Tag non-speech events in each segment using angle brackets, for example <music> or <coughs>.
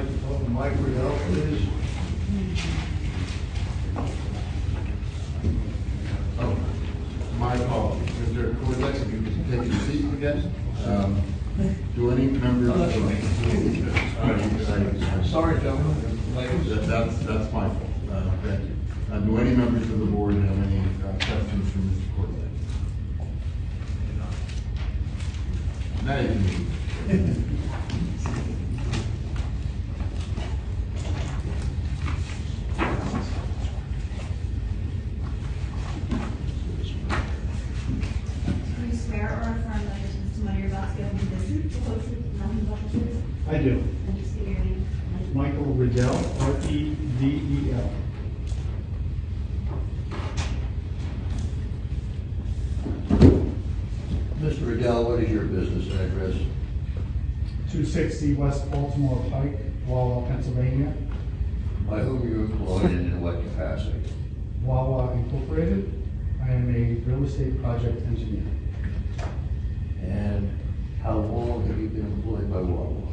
microphone to Mike Riddell, please. Oh, my apologies. Mr. You take your seat again. Um, Do any members? Oh, that's of Sorry, gentlemen, ladies. That- That's, that's my fault. Uh, Thank you. Uh, Do any members of the board have any uh, questions for Mr. Cortex? Now you can leave. Do you swear or affirm that the testimony you're about to give will be the truth, the whole truth, and nothing but the truth? I do. And just give your name. Michael Riddell, E R-E-D-E-L. Mr. Riddell, what is your business address? 260 West Baltimore Pike, Wawa, Pennsylvania. By whom you employed and in what capacity? Wawa Incorporated. I am a real estate project engineer. And how long have you been employed by Wawa?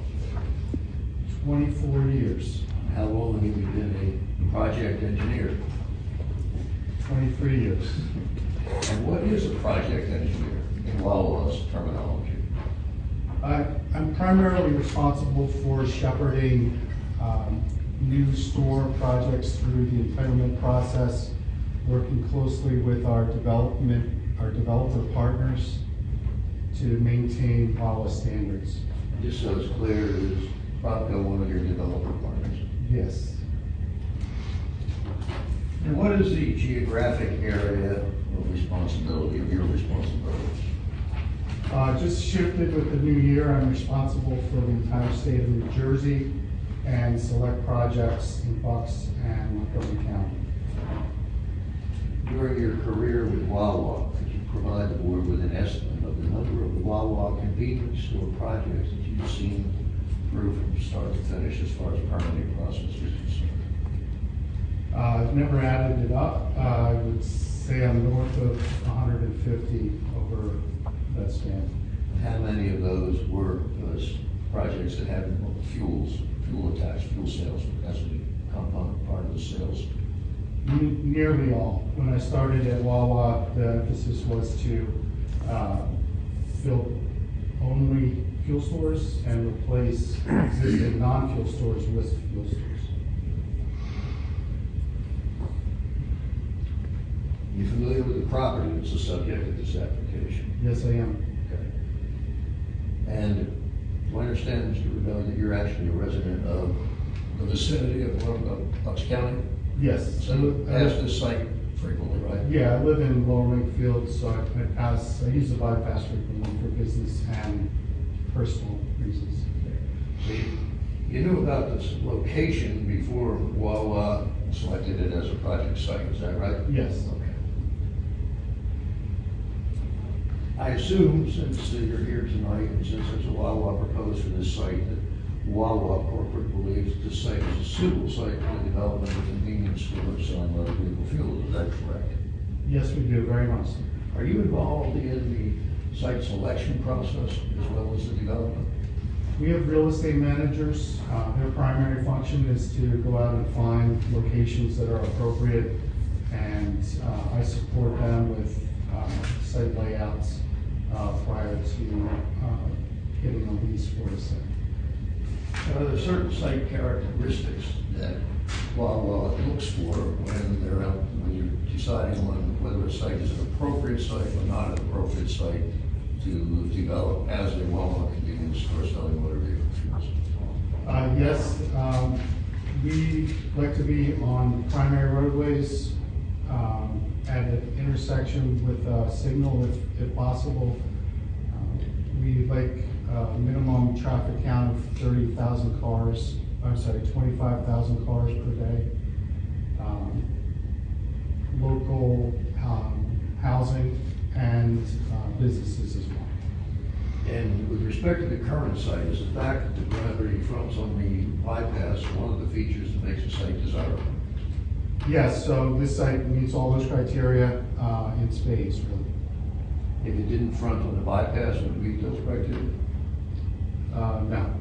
24 years, How long have you been a project engineer? 23 years. And what is a project engineer in Wawa's terminology? I, I'm primarily responsible for shepherding um, new store projects through the entitlement process, working closely with our development, our developer partners to maintain Wawa standards. Just so it's clear, is Provco one of your developer partners? Yes. And what is the geographic area of responsibility, of your responsibilities? Uh, just shifted with the new year, I'm responsible for the entire state of New Jersey and select projects in Bucks and Montgomery County. During your career with Wawa, could you provide the board with an estimate of the number of Wawa convenience store projects that you've seen through from start to finish as far as permitting process is concerned? Uh, I've never added it up. Uh, I would say I'm north of hundred and fifty over that span. How many of those were those projects that had fuels, fuel attached, fuel sales as a component part of the sales? Ne- Nearly all. When I started at Wawa, the emphasis was to, uh, fill only fuel stores and replace existing non-fuel stores with fuel stores. You familiar with the property that's the subject of this application? Yes, I am. And do I understand, Mr. Rebelli, that you're actually a resident of the vicinity of Lo- of Bucks County? Yes. So you pass this site frequently, right? Yeah, I live in Lower Makefield, so I I pass, I use the bypass frequently for business and personal reasons. So you- You knew about this location before Wawa selected it as a project site, is that right? Yes. Okay. I assume, since you're here tonight, and since there's a Wawa proposed for this site, that Wawa corporate believes that this site is a suitable site for the development of convenience stores selling motor vehicle fuel, is that correct? Yes, we do, very much. Are you involved in the site selection process as well as the development? We have real estate managers. Uh, Their primary function is to go out and find locations that are appropriate, and uh, I support them with uh, site layouts uh, prior to uh, getting a lease for the site. Are there certain site characteristics that Wawa looks for when they're out, when you're deciding on whether a site is an appropriate site or not an appropriate site to develop as a Wawa convenience store selling motor vehicle fuels? Uh, Yes, um, we like to be on primary roadways, um, at an intersection with a signal if, if possible. We like a minimum traffic count of thirty thousand cars, I'm sorry, twenty-five thousand cars per day. Um, Local, um, housing and uh, businesses as well. And with respect to the current site, is the fact that the gravity fronts on the bypass one of the features that makes the site desirable? Yes, so this site meets all those criteria uh, in spades, really if it didn't front on the bypass, would we still expect it? Uh, no.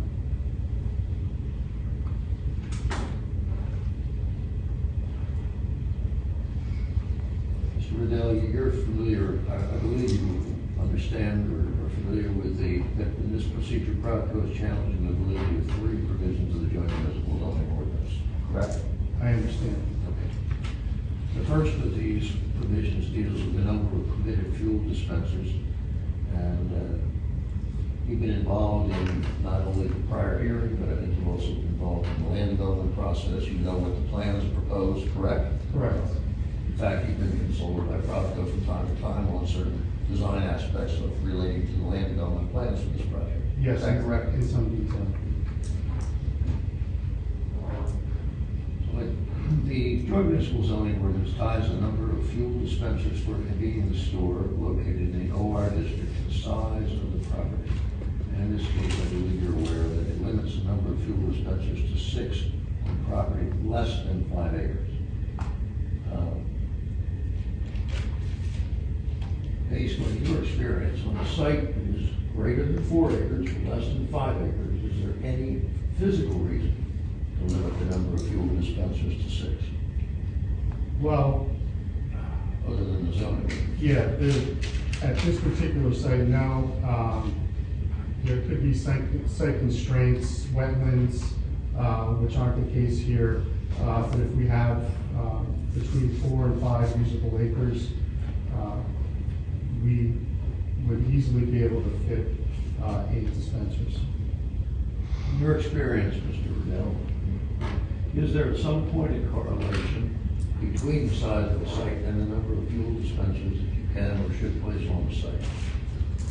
Mr. Riddell, you're familiar, I, I believe you understand or are familiar with the, that in this procedure, Pratt is challenging the validity of three provisions of the joint municipal zoning ordinance, correct? I understand. The first of these provisions deals with the number of permitted fuel dispensers. And uh, you've been involved in not only the prior hearing, but I think you've also been involved in the land development process. You know what the plans proposed, correct? Correct. In fact, you've been consulted by Provco from time to time on certain design aspects of relating to the land development plans for this project. Yes. Is that correct? In some detail. Like, Joint municipal zoning ordinance ties the number of fuel dispensers for a convenience store located in the OR district to the size of the property. And in this case, I believe you're aware that it limits the number of fuel dispensers to six on property less than five acres. Um, Based on your experience, on a site that is greater than four acres, but less than five acres, is there any physical reason to limit the number of fuel dispensers to six, Well, other than the zoning? yeah, the, at this particular site now, um, there could be site, site constraints, wetlands, uh, which aren't the case here. Uh, but if we have, um, between four and five usable acres, uh, we would easily be able to fit, uh, eight dispensers. In your experience, Mr. Riddell, is there at some point a correlation between the size of the site and the number of fuel dispensers that you can or should place on the site?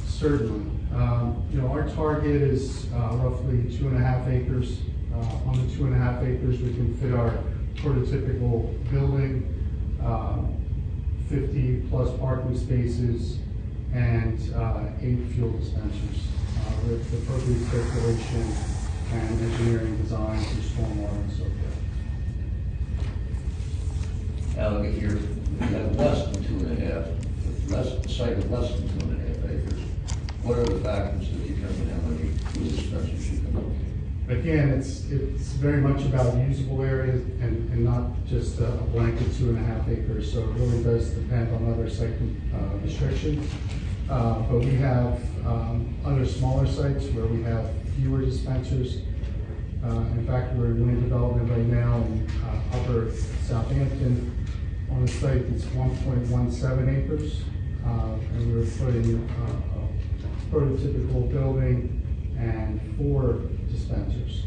Certainly. Um, You know, our target is uh, roughly two and a half acres. Uh, On the two and a half acres, we can fit our prototypical building, um, fifty plus parking spaces, and uh, eight fuel dispensers uh, with appropriate circulation and engineering design for stormwater and so Now, if you're, you have less than two and a half, less, site of less than two and a half acres, what are the factors that determine how many dispensers you can locate? Again, it's, it's very much about usable areas and, and not just a blanket two and a half acres, so it really does depend on other site, uh, restrictions. Uh, but we have, um, other smaller sites where we have fewer dispensers. Uh, in fact, we're doing development right now in, uh, upper Southampton on a site that's one point one seven acres. Uh, and we're putting, uh, a prototypical building and four dispensers.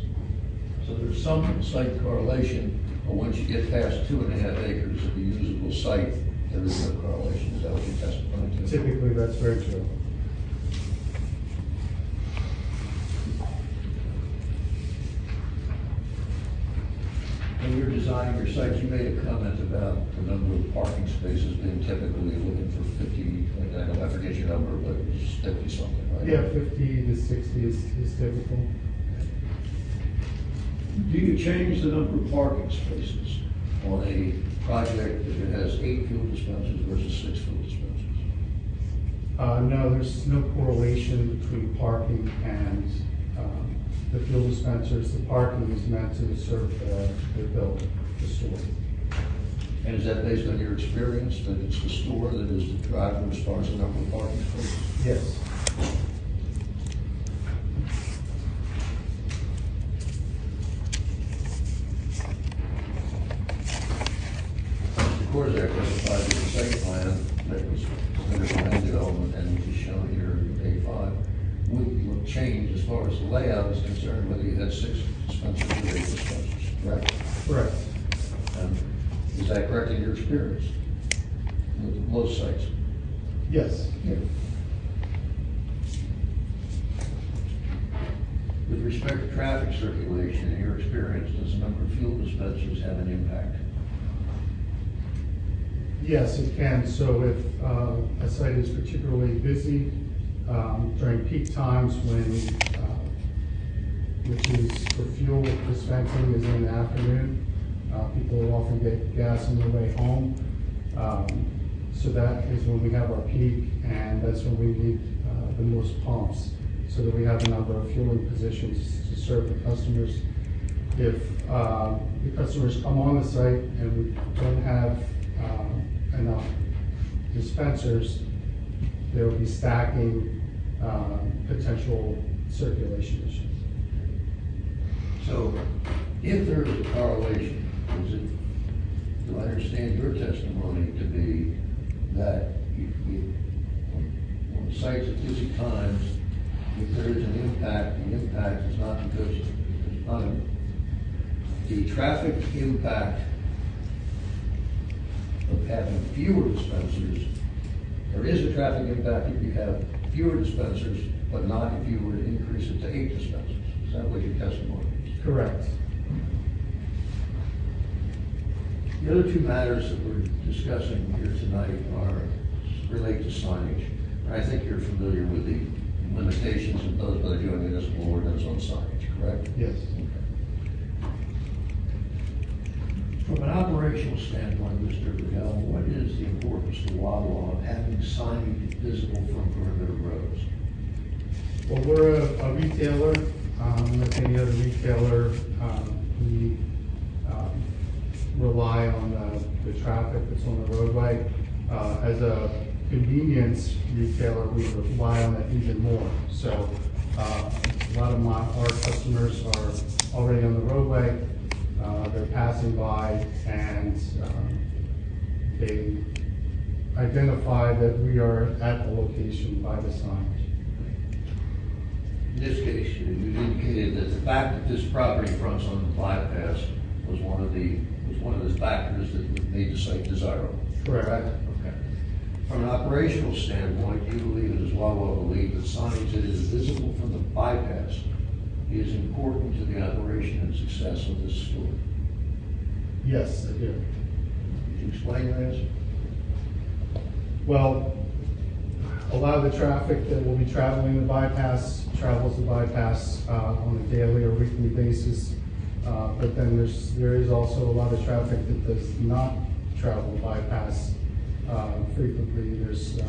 So there's some site correlation, but once you get past two and a half acres of a usable site, there is no correlation, is that what you're testifying to? Typically, that's very true. You're designing your sites, you made a comment about the number of parking spaces being typically looking for fifty, I don't know, I forget your number, but it's fifty something, right? Yeah, fifty to sixty is, is typical. Do you change the number of parking spaces on a project if it has eight fuel dispensers versus six fuel dispensers? Uh, no, there's no correlation between parking and, the fuel dispensers. The parking is meant to serve the, the building, the store. And is that based on your experience, that it's the store that is the driver as far as the number of parking spaces? Yes. Of course, there testified to the site plan that was submitted for land development and which is shown here in A five, would would change as far as the layout is concerned, whether you had six dispensers or eight dispensers, correct? Correct. And is that correct in your experience with most sites? Yes. With respect to traffic circulation, in your experience, does the number of fuel dispensers have an impact? Yes, it can. So if uh, a site is particularly busy um, during peak times when, uh, which is for fuel dispensing is in the afternoon, uh, people often get gas on their way home. Um, So that is when we have our peak, and that's when we need uh, the most pumps, so that we have a number of fueling positions to serve the customers. If uh, the customers come on the site and we don't have enough dispensers, there will be stacking, um, potential circulation issues. So if there is a correlation, is it, do I understand your testimony to be that you, you, when the site's at busy times, if there is an impact, the impact is not because, not a, the traffic impact of having fewer dispensers, there is a traffic impact if you have fewer dispensers, but not if you were to increase it to eight dispensers. Is that what your testimony is? Correct. The other two matters that we're discussing here tonight are, relate to signage. And I think you're familiar with the limitations imposed by the joint municipal ordinance on signage, correct? Yes. From an operational standpoint, Mr. Goodell, what is the importance to Wawa of having signage visible from perimeter roads? Well, we're a, a retailer, um, like any other retailer, um, we, um, rely on the, the traffic that's on the roadway. Uh, as a convenience retailer, we rely on that even more. So, uh, a lot of my, our customers are already on the roadway, uh, they're passing by and, um, they identify that we are at the location by the signage. In this case, you indicated that the fact that this property fronts on the bypass was one of the, was one of the factors that made the site desirable. Correct. Okay. From an operational standpoint, you believe, it is as Wawa believe, that signage that is visible from the bypass is important to the operation and success of this store. Yes, I do. Could you explain that? Well, a lot of the traffic that will be traveling the bypass travels the bypass uh, on a daily or weekly basis. Uh, But then there's, there is also a lot of traffic that does not travel the bypass uh, frequently. There's uh,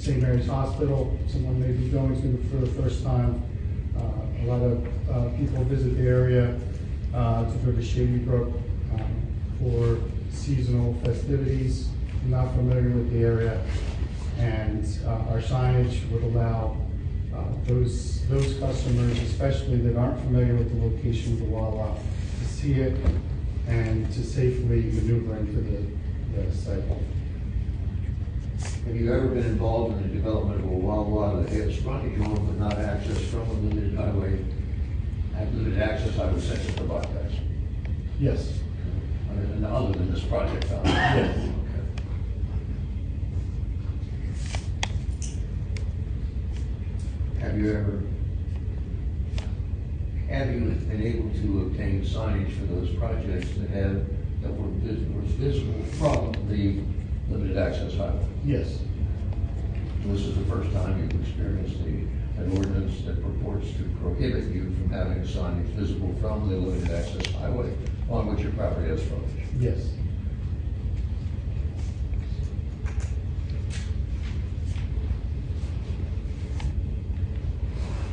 St. Mary's Hospital, someone may be going to for the first time. A lot of uh, people visit the area uh, to go to Shady Brook um, for seasonal festivities, not familiar with the area. And uh, our signage would allow uh, those, those customers, especially that aren't familiar with the location of the Wawa, to see it and to safely maneuver into the, the site. Have you ever been involved in the development of a Wawa that has frontage on but not access from a limited highway, had limited access highway such as the bypass? Yes, And other than this project? uh, Yes. Okay. Have you ever, have you been able to obtain signage for those projects that have, that were vis- visible from the limited access highway? yes, This is the first time you've experienced the, an ordinance that purports to prohibit you from having signage visible from the limited access highway on which your property has frontage. yes.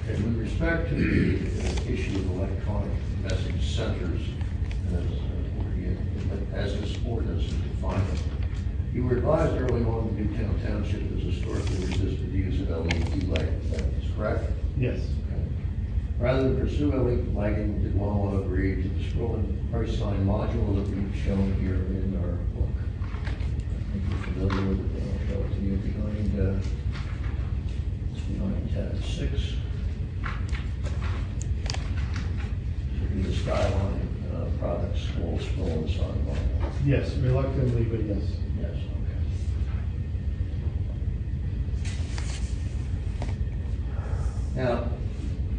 Okay, with respect to the issue of electronic message centers, as, as this ordinance is defined, you were advised early on that Newtown Township has historically resisted the use of LED lighting, that is correct? Yes, Okay. Rather than pursue LED lighting, did Wawa agree to the scrolling price sign module that we've shown here in our book? I think you're familiar with it, I'll show it to you behind, uh, behind tab six. Should be the Skyline, uh, products, all scrolling sign module. yes, reluctantly, but yes. Yes, okay. Now,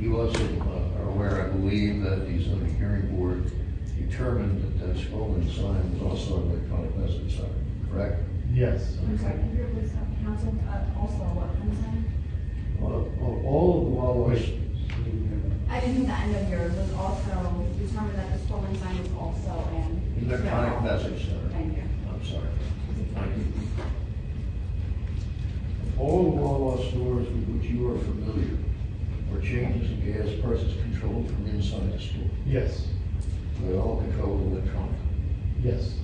you also uh, are aware, I believe, that the zoning hearing board determined that the scrolling sign was also an electronic message sign, correct? Yes, I'm sorry, can you please, uh, counsel, uh, also what, I'm sorry? Well, well, all of the Wawa's, I didn't think the end of yours was also determined that the scrolling sign was also an. electronic message sign. Thank you. I'm sorry. Thank you. All the Wawa stores with which you are familiar, where changes in gas prices controlled from inside the store. yes, they're all controlled electronically. Yes.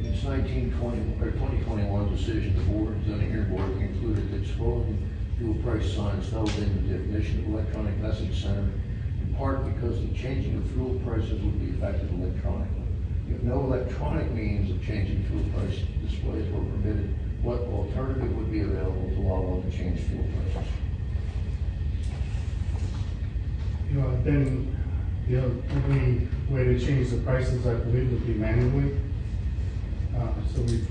It's 2021 decision, the board, zoning hearing board concluded that scrolling fuel price signs fell within the definition of electronic message center in part because the changing of fuel prices would be affected electronically. If no electronic means of changing fuel price displays were permitted, what alternative would be available to allow to change fuel prices? You know, then, the only way to change the prices, I believe, would be manually. Uh, so we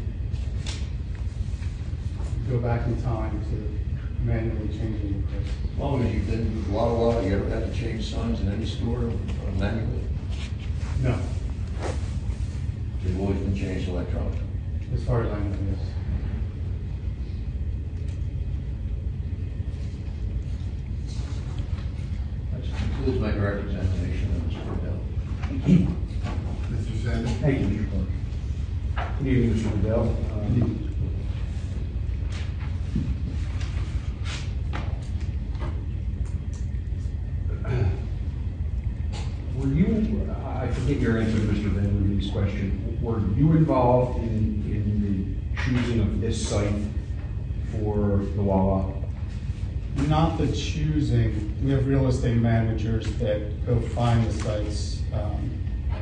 go back in time to manually changing the prices. As long as you've been to Walla Walla, you ever had to change signs in any store manually? No, They've always been changed electronically. as far as I know, yes. Concludes my direct examination of Mr. Cordell. Mr. Sanders? Thank you, Mr. Clerk. Good evening, Mr. Liddell. Um, Were you, I forget your answer to Mr. Van Ruden's question, were you involved in, in the choosing of this site for the Wawa? Not the choosing, we have real estate managers that go find the sites, um,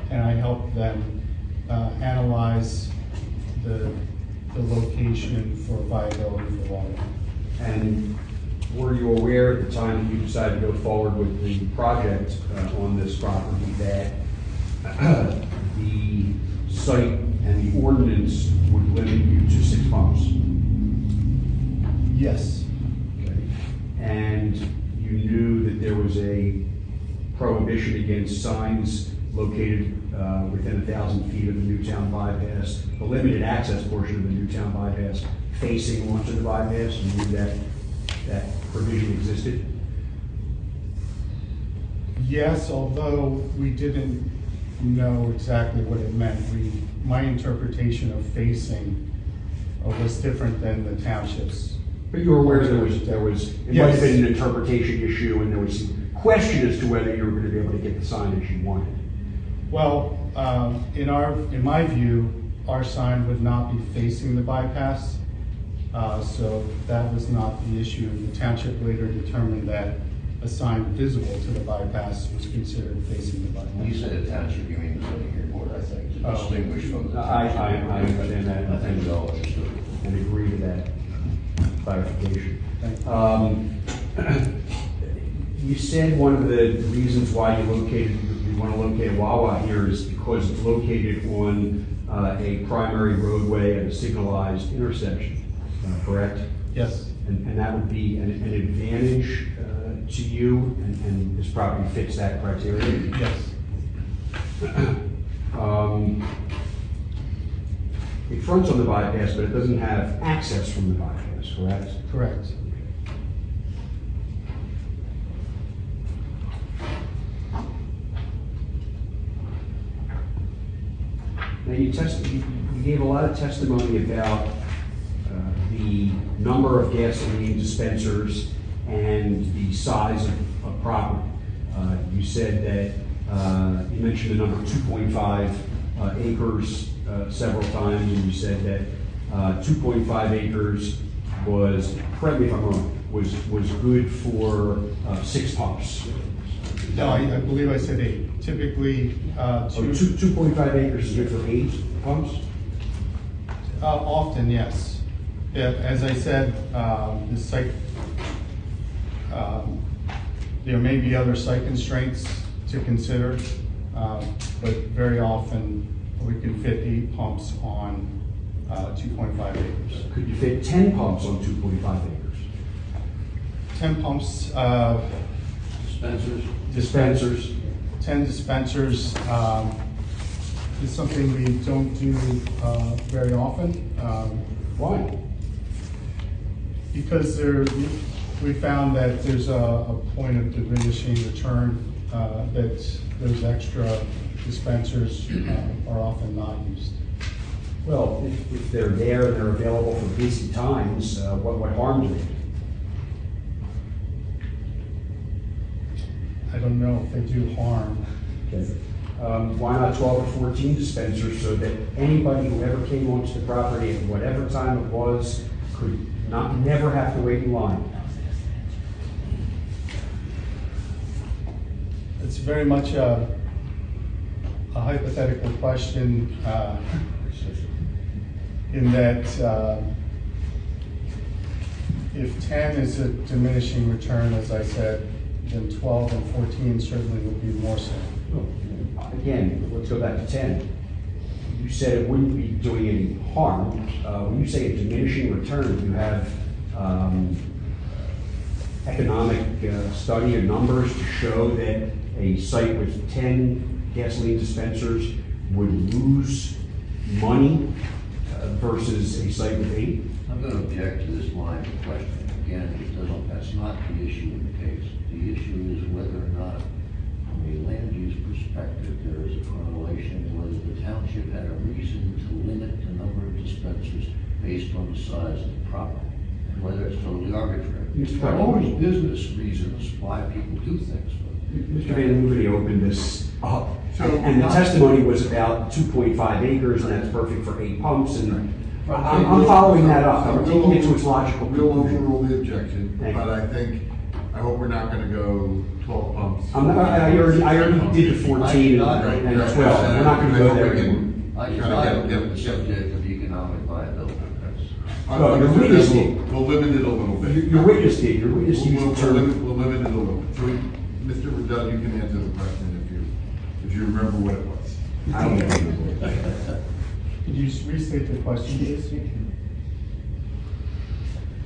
and I help them, uh, analyze the, the location for viability for Wawa. And were you aware at the time that you decided to go forward with the project uh, on this property that <clears throat> the site and the ordinance would limit you to six pumps? Yes, And you knew that there was a prohibition against signs located uh, within a thousand feet of the Newtown bypass, the limited access portion of the Newtown bypass facing onto the bypass, you knew that, that provision existed? yes, although we didn't know exactly what it meant, we, my interpretation of facing was different than the township's. But you were aware there was, there was, it might have Yes. been an interpretation issue, and there was some question as to whether you were gonna be able to get the signage you wanted. Well, um, in our, in my view, our sign would not be facing the bypass. Uh, So that was not the issue. The township later determined that a sign visible to the bypass was considered facing the When you bypass. say the township, you mean the zoning hearing board, I think, to Oh. distinguish from the. I- I- I understand that. I think we all understood. and agree to that clarification. You. Um, <clears throat> You said one of the reasons why you located, you want to locate Wawa here is because it's located on uh, a primary roadway at a signalized intersection, uh, correct? Yes, And, and that would be an, an advantage uh, to you, and, and this property fits that criteria? yes, <clears throat> Um, It fronts on the bypass, but it doesn't have access from the bypass, correct? correct. Now, you test, you you gave a lot of testimony about uh, the number of gasoline dispensers and the size of, of property. Uh, You said that, uh, you mentioned the number two point five uh, acres uh, several times, and you said that uh, two point five acres was, correct me if I'm wrong, was, was good for uh, six pumps. No, I I believe I said eight. Typically, uh, two point five acres is good for eight pumps? uh, often, yes. Yeah, As I said, um, the site, um, there may be other site constraints to consider, um, but very often, we can fit eight pumps on uh, 2.5 acres. Could you fit ten pumps on two point five acres? 10 pumps, uh, Dispensers? Dispensers? 10 dispensers um, is something we don't do uh, very often. um, Why? Because there, we found that there's a, a point of diminishing return, uh, that those extra dispensers uh, are often not used. Well, if, if they're there and they're available for busy times, uh, what, what harm do they do? I don't know if they do harm. Okay. Um, Why not 12 or 14 dispensers so that anybody who ever came onto the property at whatever time it was could not, never have to wait in line? It's very much a a hypothetical question, uh, <laughs> in that, uh, if ten is a diminishing return, as I said, then twelve and fourteen certainly would be more so. Again, let's go back to 10. You said it wouldn't be doing any harm. Uh, When you say a diminishing return, you have um, economic uh, study or numbers to show that a site with 10 gasoline dispensers would lose money versus a site with eight? I'm going to object to this line of questioning. Again, it doesn't, that's not the issue in the case. The issue is whether or not, from a land use perspective, there is a correlation, whether the township had a reason to limit the number of dispensers based on the size of the property, and whether it's totally arbitrary. Mr. There are always business reasons why people do things, but Mr. Van Uvity opened this up, So- and the uh, testimony was about 2.5 acres, and that's perfect for eight pumps, and I'm I'm following that up, I'm taking it to its logical We'll conclusion. overrule the objection, Thank but you. I think, I hope we're not gonna go twelve pumps. I'm not, I already, I already did the 14 and and 12, we're not gonna go there anymore. I Try to deny get- get- the subject of economic viability. That's- Well, your We'll- witness we'll- did. We'll limit it a little bit. Your your witness did, your witness We'll, used we'll, the we'll limit, we'll limit it a little bit. So, Mr. Riddell, you can answer the question if you, if you remember what it was. I don't know. <laughs> Could you just restate the question, please?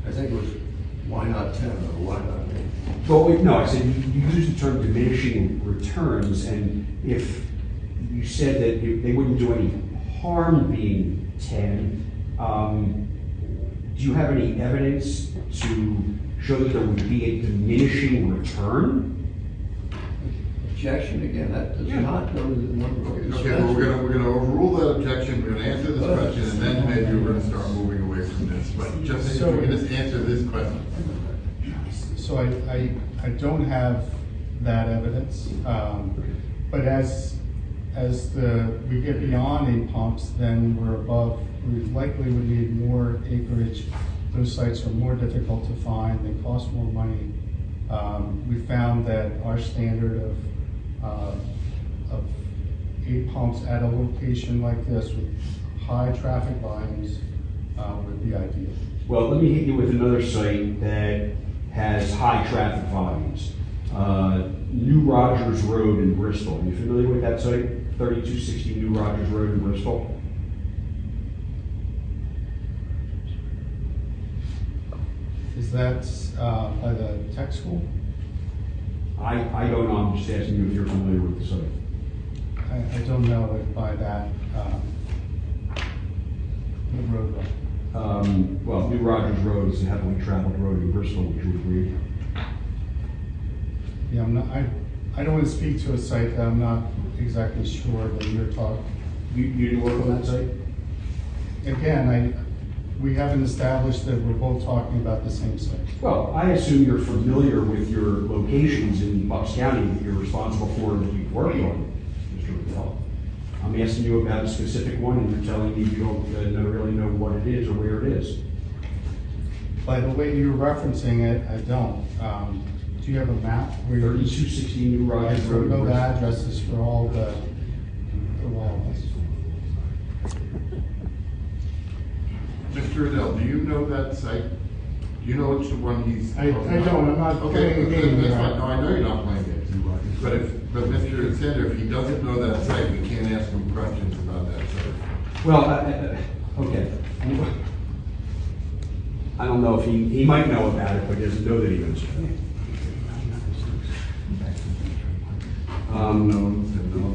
I think it was, why not ten or why not eight? Well, wait, no, I said, you, you used the term diminishing returns, and if you said that if they wouldn't do any harm being ten, um, do you have any evidence to show that there would be a diminishing return? Objection, again, that does Yeah. not go to the number of Okay, well, we're gonna, we're gonna overrule that objection, we're gonna answer this question, and then maybe we're gonna start moving away from this. But just, if So- we can just answer this question. So I, I, I don't have that evidence, um, but as, as the, we get beyond eight pumps, then we're above, we likely would need more acreage. Those sites are more difficult to find, they cost more money. Um, we found that our standard of, uh, of eight pumps at a location like this with high traffic volumes, uh, would be ideal. Well, let me hit you with another site that has high traffic volumes. Uh, New Rodgers Road in Bristol. Are you familiar with that site? Thirty-two sixty New Rodgers Road in Bristol? Is that uh, by the tech school? I, I don't know, I'm just asking you if you're familiar with the site. I, I don't know if by that, um, the roadway. Um, well, New Rodgers Road is a heavily traveled road in Bristol, would you agree? Yeah, I'm not, I, I don't want to speak to a site that I'm not exactly sure that you're talking. You, you didn't work on that site? Again, I, we haven't established that we're both talking about the same site. Well, I assume you're familiar with your locations in Bucks County that you're responsible for and that you've worked on, Mr. Riddell. I'm asking you about a specific one, and you're telling me you don't uh, know- really know what it is or where it is. By the way you're referencing it, I don't. Um, do you have a map where you're? Thirty-two sixty New I Rodgers Road. don't know the addresses for all the, for all of us. Mr. Riddell, do you know that site? Do you know which one he's? I- I don't. I'm not Okay, playing a that's- game that's fine. No, I know you're not playing games. But if, but Mr. Sander, if he doesn't know that site, we can't ask him questions about that site. Well, I- I- I- okay. I don't know if he, he might know about it, but he doesn't know that he knows about it. Um,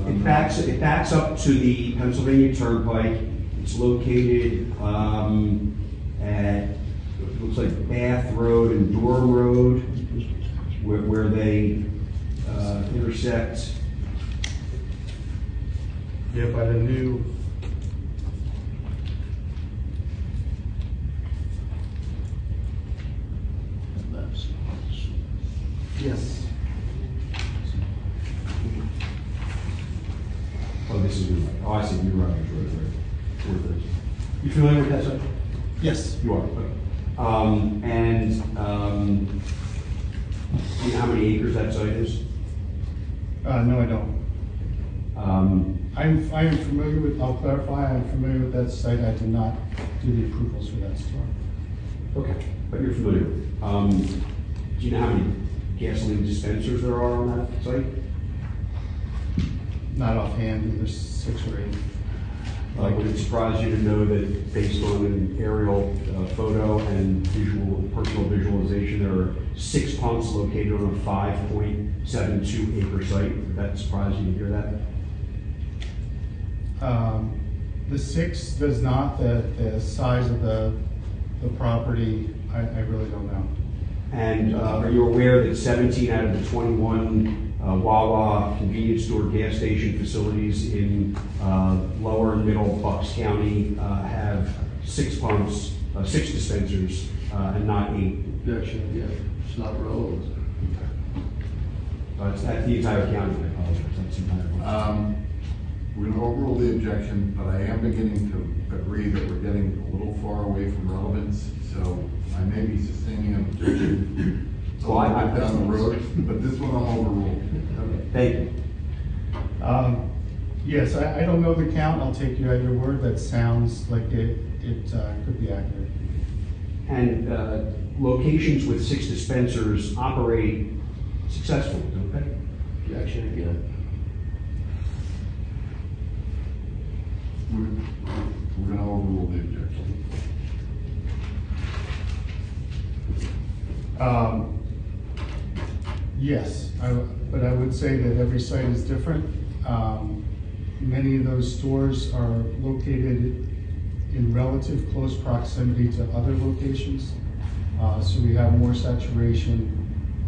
It backs, it backs up to the Pennsylvania Turnpike. It's located, um, at, it looks like Bath Road and Durham Road, where, where they, uh, intersect. Yeah, by the new, yes. this is. Oh, I see, New Rodgers Road, right. You familiar with that site? Yes. You are, okay. Um, and, um, do you know how many acres that site is? Uh, no, I don't. Um, I'm, I am familiar with, I'll clarify, I'm familiar with that site. I did not do the approvals for that store. okay, but you're familiar. with it. Um, do you know how many gasoline dispensers there are on that site? Not offhand, there's six or eight. Uh, would it surprise you to know that based on an aerial uh, photo and visual, personal visualization, there are six pumps located on a five point seven two acre site? Would that surprise you to hear that? Um, The six does not, the, the size of the, the property, I, I really don't know. And uh, are you aware that 17 out of the 21 uh, Wawa convenience store gas station facilities in uh, lower and middle Bucks County uh, have six pumps, uh, six dispensers, uh, and not eight? Objection, yeah, it's not relevant. It's- That's the entire county, I apologize, that's the entire county. Um, We're gonna overrule the objection, but I am beginning to agree that we're getting a little far away from relevance, so I may be sustaining an objection a Well, I- little bit down the road, but this one I'm overruled. Okay, Thank you. Um, Yes, I, I don't know the count, I'll take you at your word, that sounds like it, it uh, could be accurate. And uh, locations with six dispensers operate successfully, don't they? Objection again. We're we're gonna overrule the objection. Um, Yes, I, but I would say that every site is different. Um, Many of those stores are located in relative close proximity to other locations, uh, so we have more saturation.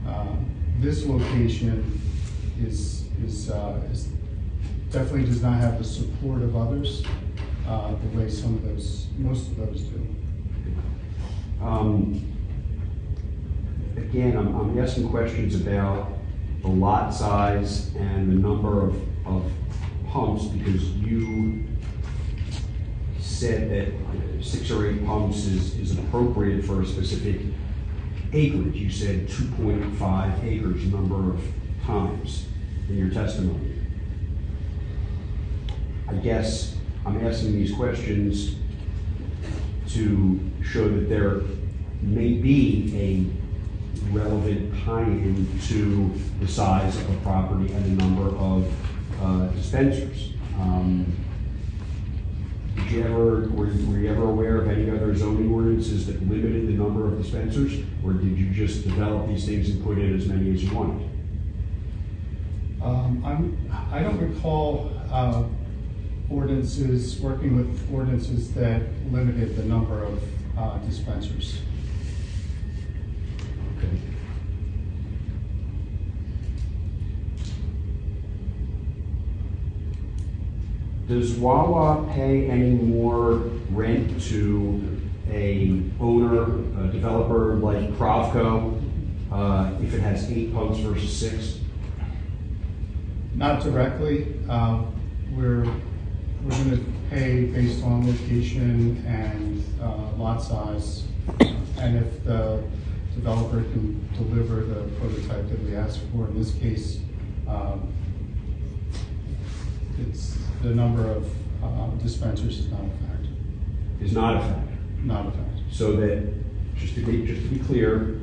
Uh, This location is, is, uh, is, definitely does not have the support of others, uh, the way some of those, most of those do. Um, Again, I'm, I'm asking questions about the lot size and the number of, of pumps, because you said that six or eight pumps is, is appropriate for a specific acreage. You said two point five acres number of times in your testimony. I guess I'm asking these questions to show that there may be a relevant tie-in to the size of a property and the number of uh, dispensers. Um, Did you ever, were were you ever aware of any other zoning ordinances that limited the number of dispensers? Or did you just develop these things and put in as many as you wanted? Um, I'm, I don't recall, uh, ordinances, working with ordinances that limited the number of, uh, dispensers. Does Wawa pay any more rent to a owner, a developer like Provco, uh, if it has eight pumps versus six? Not directly, um, we're, we're gonna pay based on location and, uh, lot size. And if the developer can deliver the prototype that we asked for, in this case, um, it's, the number of, uh, dispensers is not a factor, Is not a factor. not a factor. So that, just to be, just to be clear,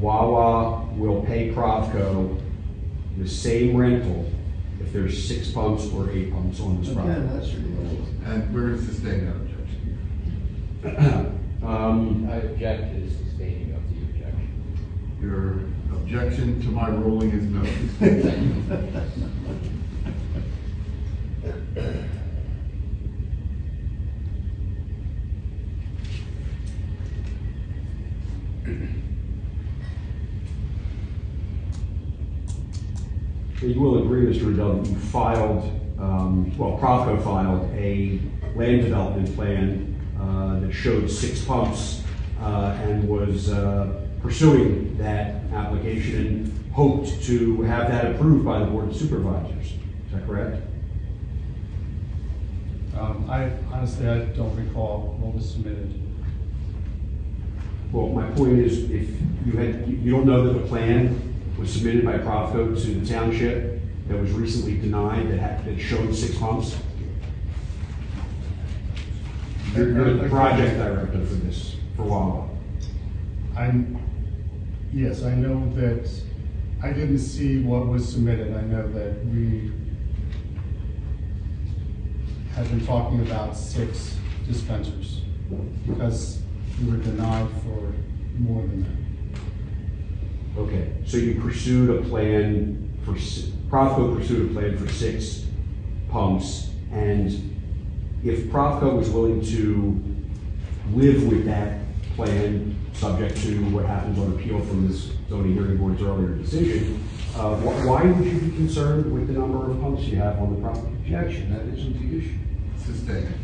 Wawa will pay Provco the same rental if there's six pumps or eight pumps on this property. Again, that's irrelevant. And we're gonna sustain that objection. Um, I object to sustaining of the objection. Your objection to my ruling is no. You will agree, Mr. Riddell, you filed, um, well, Provco filed a land development plan uh, that showed six pumps uh, and was uh, pursuing that application and hoped to have that approved by the Board of Supervisors. Is that correct? Um, I, honestly, I don't recall what was submitted. Well, my point is, if you had, you don't know that the plan was submitted by Provco to the township that was recently denied, that had, that showed six pumps? You're, you're the project director for this, for Wawa. I'm, yes, I know that, I didn't see what was submitted. I know that we have been talking about six dispensers because we were denied for more than that. Okay, so you pursued a plan for, si- Provco pursued a plan for six pumps, and if Provco was willing to live with that plan, subject to what happens on appeal from this zoning hearing board's earlier decision, uh, wh- why would you be concerned with the number of pumps you have on the property? Objection, that isn't the issue. Sustained.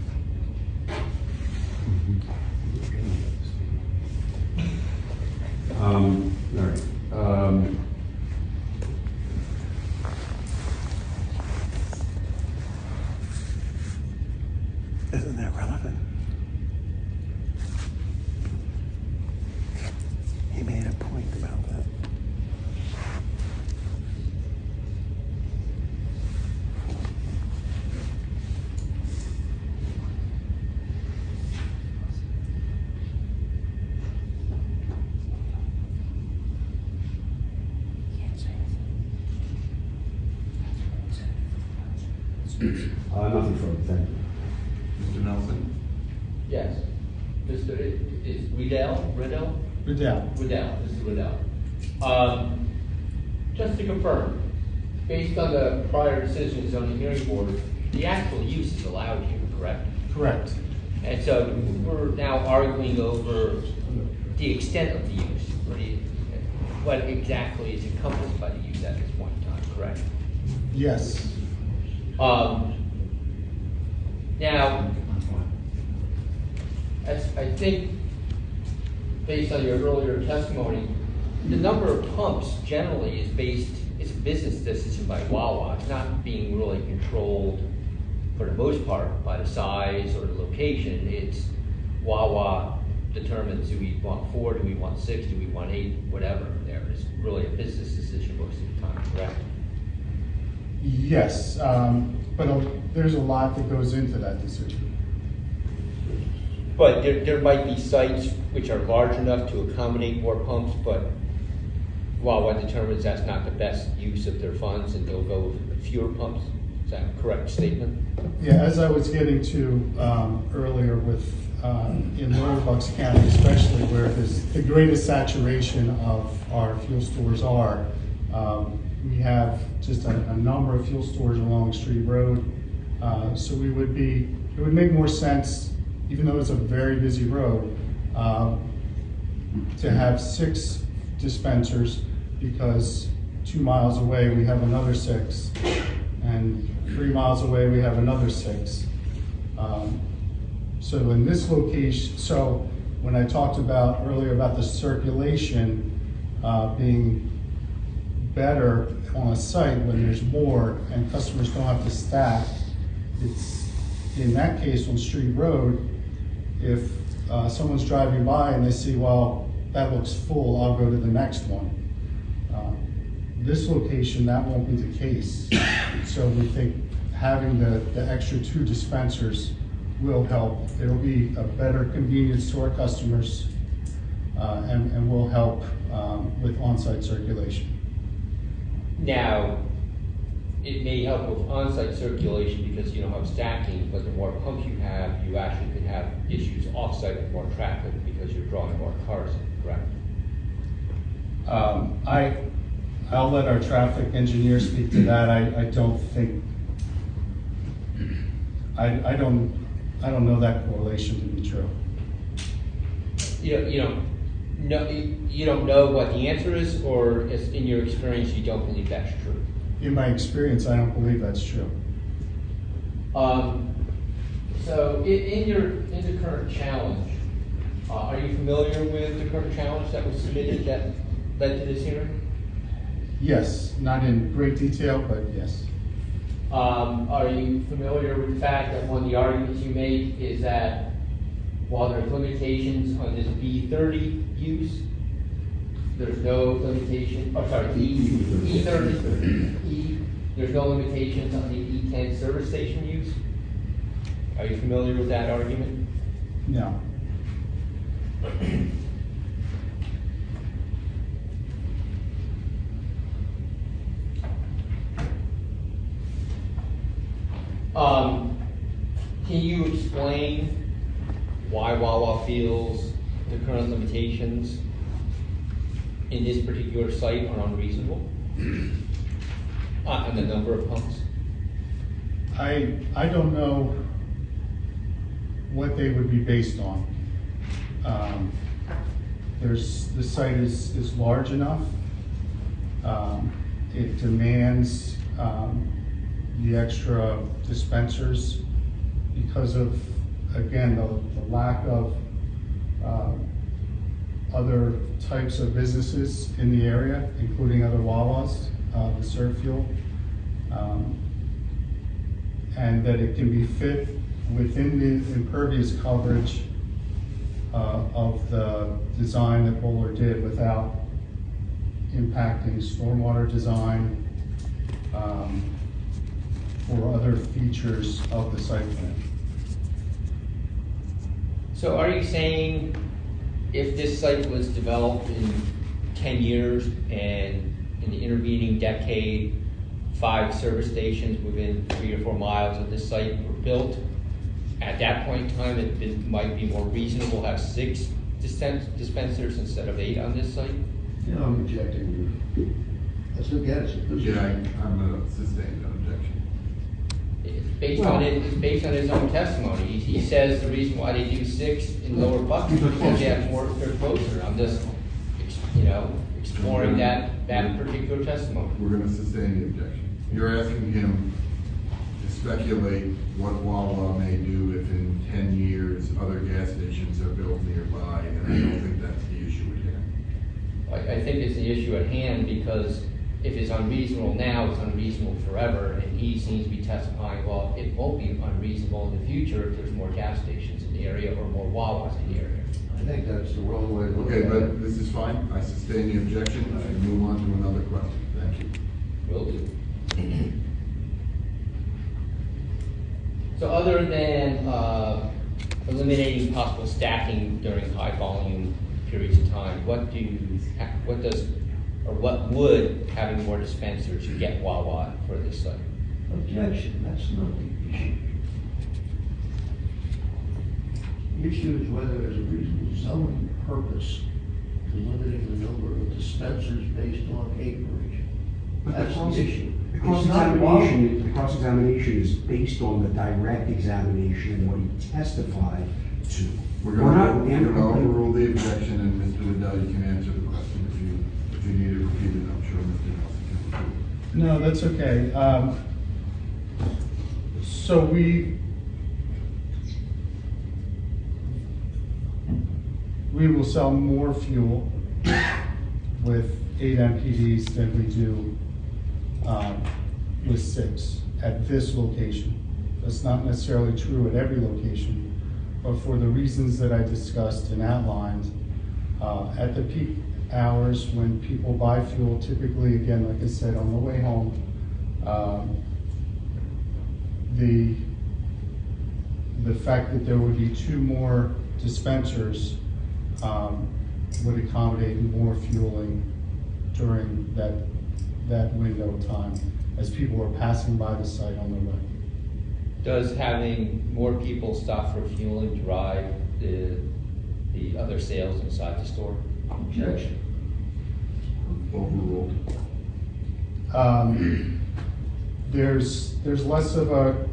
Um, all right, um. Isn't that relevant? He made a point about that. Uh, nothing further, thank you. Mr. Nelson? Yes. Mr. I- Is Riddell, Riddell? Riddell, Riddell, Mr. Riddell. Um, just to confirm, based on the prior on the the actual use is allowed here, correct? correct. And so we're now arguing over the extent of the use, or the, what exactly is encompassed by the use at this point in time, correct? Yes, Um, now, as I think, based on your earlier testimony, the number of pumps generally is based, it's a business decision by Wawa. It's not being really controlled, for the most part, by the size or the location. It's Wawa determines, do we want four, do we want six, do we want eight, whatever there. It's really a business decision most of the time, correct? yes, um, but uh, there's a lot that goes into that decision. But there, there might be sites which are large enough to accommodate more pumps, but Wawa determines that's not the best use of their funds and they'll go with fewer pumps. Is that a correct statement? Yeah, as I was getting to um, earlier with, um, in Lower Bucks County especially, where there's the greatest saturation of our fuel stores are, um, we have just a, a number of fuel stores along Street Road. Uh, So we would be, it would make more sense, even though it's a very busy road, uh, to have six dispensers because two miles away, we have another six. And three miles away, we have another six. Um, So in this location, so when I talked about earlier about the circulation uh, being better on a site when there's more and customers don't have to stack, it's, in that case on Street Road, if uh, someone's driving by and they see, well, that looks full, I'll go to the next one. This location, that won't be the case. So we think having the, the extra two dispensers will help. It'll be a better convenience to our customers uh, and, and will help um, with on-site circulation. Now, it may help with on-site circulation because you don't have stacking, but the more pumps you have, you actually could have issues off-site with more traffic because you're drawing more cars in, correct? Um, I, I'll let our traffic engineer speak to that. I, I don't think, I, I don't, I don't know that correlation to be true. You don't, you don't, know, you don't know what the answer is, or is- in your experience, you don't believe that's true? In my experience, I don't believe that's true. Um, so in, in your, in the current challenge, uh, are you familiar with the current challenge that was submitted that led to this hearing? Yes, not in great detail, but yes. Um, are you familiar with the fact that one of the arguments you make is that while there's limitations on this B thirty use, there's no limitation, oh, sorry, E, E thirty, E, there's no limitations on the E ten service station use? Are you familiar with that argument? No. <clears throat> Um, can you explain why Wawa feels the current limitations in this particular site are unreasonable? <clears throat> Uh, on the number of pumps? I, I don't know what they would be based on. Um, There's, the site is, is large enough. Um, It demands um, the extra dispensers because of, again, the, the lack of um, other types of businesses in the area, including other Wawas, uh, serve fuel. Um, and that it can be fit within the impervious coverage uh, of the design that Bohler did without impacting stormwater design um, or other features of the site plan. So are you saying if this site was developed in ten years and in the intervening decade, five service stations within three or four miles of this site were built, at that point in time, it it might be more reasonable to have six dispen- dispensers instead of eight on this site? You know, I'm rejecting you. That's again, it's a Yeah, I- I'm gonna sustain that objection. It's based on it, it's based on his own testimony. He, says the reason why they do six in Lower Bucks is because they have more, they're closer. I'm just, you know, exploring that, that particular testimony. We're gonna sustain the objection. You're asking him to speculate what Wawa may do if in ten years other gas stations are built nearby, and I don't think that's the issue at hand. I, I think it's the issue at hand because if it's unreasonable now, it's unreasonable forever. And he seems to be testifying, well, it won't be unreasonable in the future if there's more gas stations in the area or more Wawas in the area. I think that's the wrong way to look at Okay, it. but this is fine. I sustain the objection. I move on to another question. Thank you. Will do. So other than, uh, eliminating possible stacking during high volume periods of time, what do you, what does, or what would having more dispensers get Wawa for this site? Objection, that's not the issue. The issue is whether there's a reasonable zoning purpose to limiting the number of dispensers based on acreage. But the That's the issue. The cross-examination, the cross-examination is based on the direct examination and what he testified to. We're not- gonna, we're gonna overrule the objection, and Mr. Riddell, you can answer the question if you, if you need it repeated. I'm sure Mr. Nelson can repeat it. No, that's okay. Um, So we, we will sell more fuel with eight MPDs than we do um, with six at this location. That's not necessarily true at every location, but for the reasons that I discussed and outlined, uh, at the peak hours when people buy fuel, typically, again, like I said, on the way home, um, the, the fact that there would be two more dispensers um, would accommodate more fueling during that, that window of time as people are passing by the site on the way. Does having more people stop for fueling drive the, the other sales inside the store? Objection. Overruled. Um, There's, there's less of a,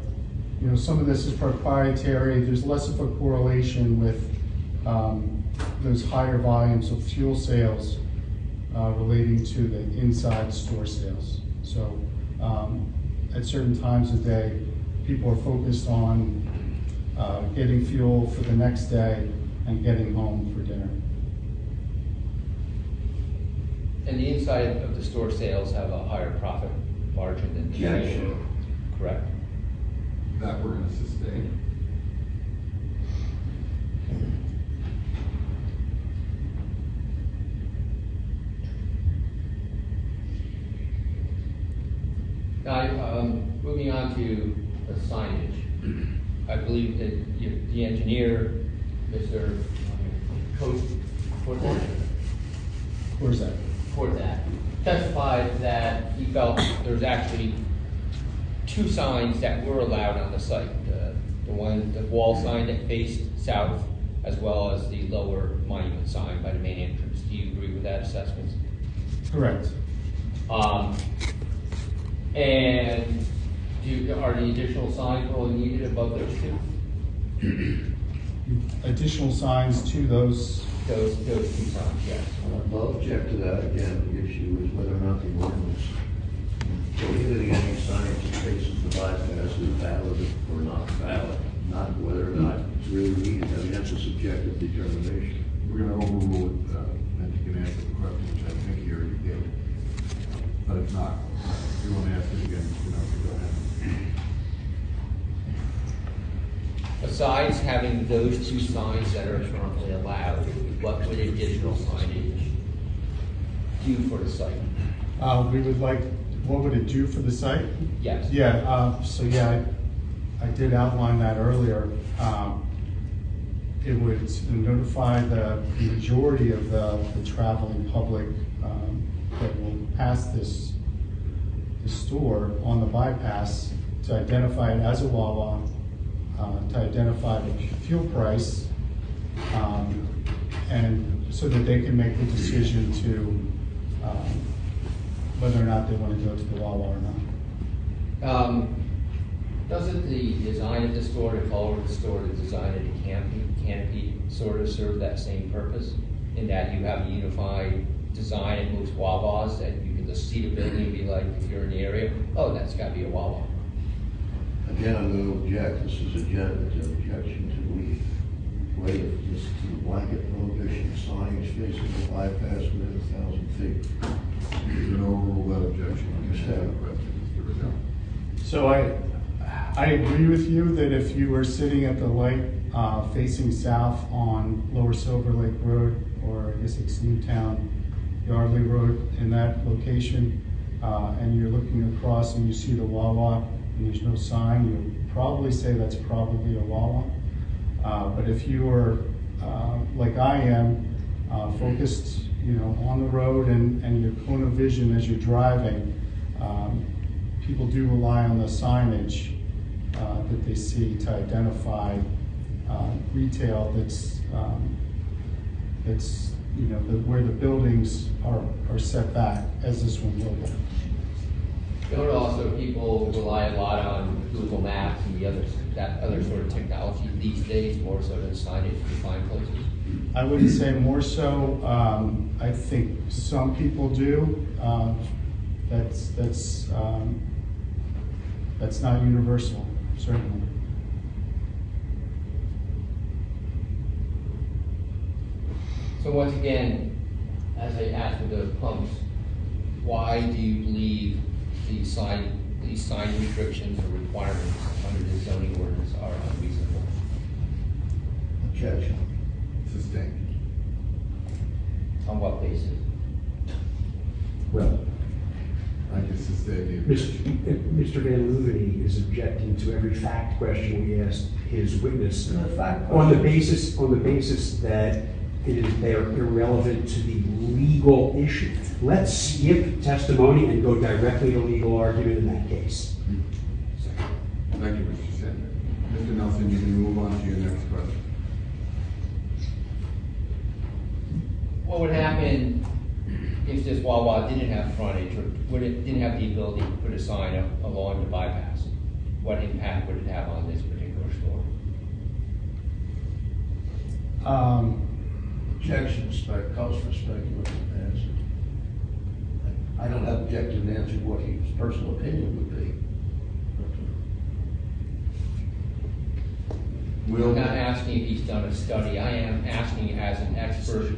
you know, some of this is proprietary, there's less of a correlation with um, those higher volumes of fuel sales uh, relating to the inside store sales. So um, at certain times of day, people are focused on uh, getting fuel for the next day and getting home for dinner. And the inside of the store sales have a higher profit margin than the Yes. fuel. correct? That we're gonna sustain. Now, um, moving on to the signage. I believe that you- the engineer, Mr. Coast, Where's that? Fortat, testified that he felt there's actually two signs that were allowed on the site. The the one, the wall sign that faced south, as well as the lower monument sign by the main entrance. Do you agree with that assessment? Correct. Um, and do, you- are the additional signs really needed above those two? <clears throat> Additional signs to those, Those, those two signs, yes. I'll object to that again, the issue is whether or not the ordinance prohibiting any signage that faces the bypass is valid or not valid, not whether or not it's really needed, I mean, that's a subjective determination. We're gonna overrule it, uh, and you can answer the question, which I think you already did. But if not, if you wanna ask it again, you know, go ahead. Besides having those two signs that are currently allowed, what would additional signage do for the site? uh, we would like, what would it do for the site? Yes. Yeah, uh, so yeah, I, I did outline that earlier. Um, It would notify the majority of the, the traveling public, um, that will pass this, this store on the bypass to identify it as a Wawa, uh, to identify the fuel price, um, and so that they can make the decision to, um, whether or not they want to go to the Wawa or not. Um, doesn't the design of the store, the color of the store, the design of the canopy, canopy sort of serve that same purpose? In that you have a unified design at most Wawas that you can just see the building and be like, if you're in the area, oh, that's gotta be a Wawa. Again, I'm going to object, this is a gen- an objection to we waive this blanket prohibition of signage facing the bypass within a thousand feet. You're gonna that objection, you can ask the question, Mr. Riddell. So I, I agree with you that if you were sitting at the light uh, facing south on Lower Silver Lake Road, or I guess it's Newtown Yardley Road, in that location, uh, and you're looking across and you see the Wawa, there's no sign, you'd probably say that's probably a Wawa. Uh, But if you are, uh, like I am, uh, focused, you know, on the road and, and your cone of vision as you're driving, um, people do rely on the signage uh, that they see to identify uh, retail that's, um, that's, you know, the- where the buildings are, are set back, as this one will be. Also, people rely a lot on Google Maps and the other, that other sort of technology these days, more so than signage to find places. I wouldn't say more so, um, I think some people do, um, that's, that's, um, that's not universal, certainly. So once again, as I asked with the pumps, why do you believe these sign, these sign restrictions or requirements under the zoning ordinance are unreasonable? Objection. Sustained. On what basis? Well, I can sustain the objection. Mr. VanLuvanee is objecting to every fact question we asked his witness. The fact On the basis, on the basis that it is, they are irrelevant to the legal issue. Let's skip testimony and go directly to legal argument in that case. Thank you, Mr. Sanders. Mr. Nelson, you can move on to your next question. What would happen if this Wawa didn't have frontage or would it, didn't have the ability to put a sign up along the bypass? What impact would it have on this particular store? Um, Objection, spec, calls for speculative answer. I I don't have objective answer what his personal opinion would be. Will, I'm not asking if he's done a study, I am asking as an expert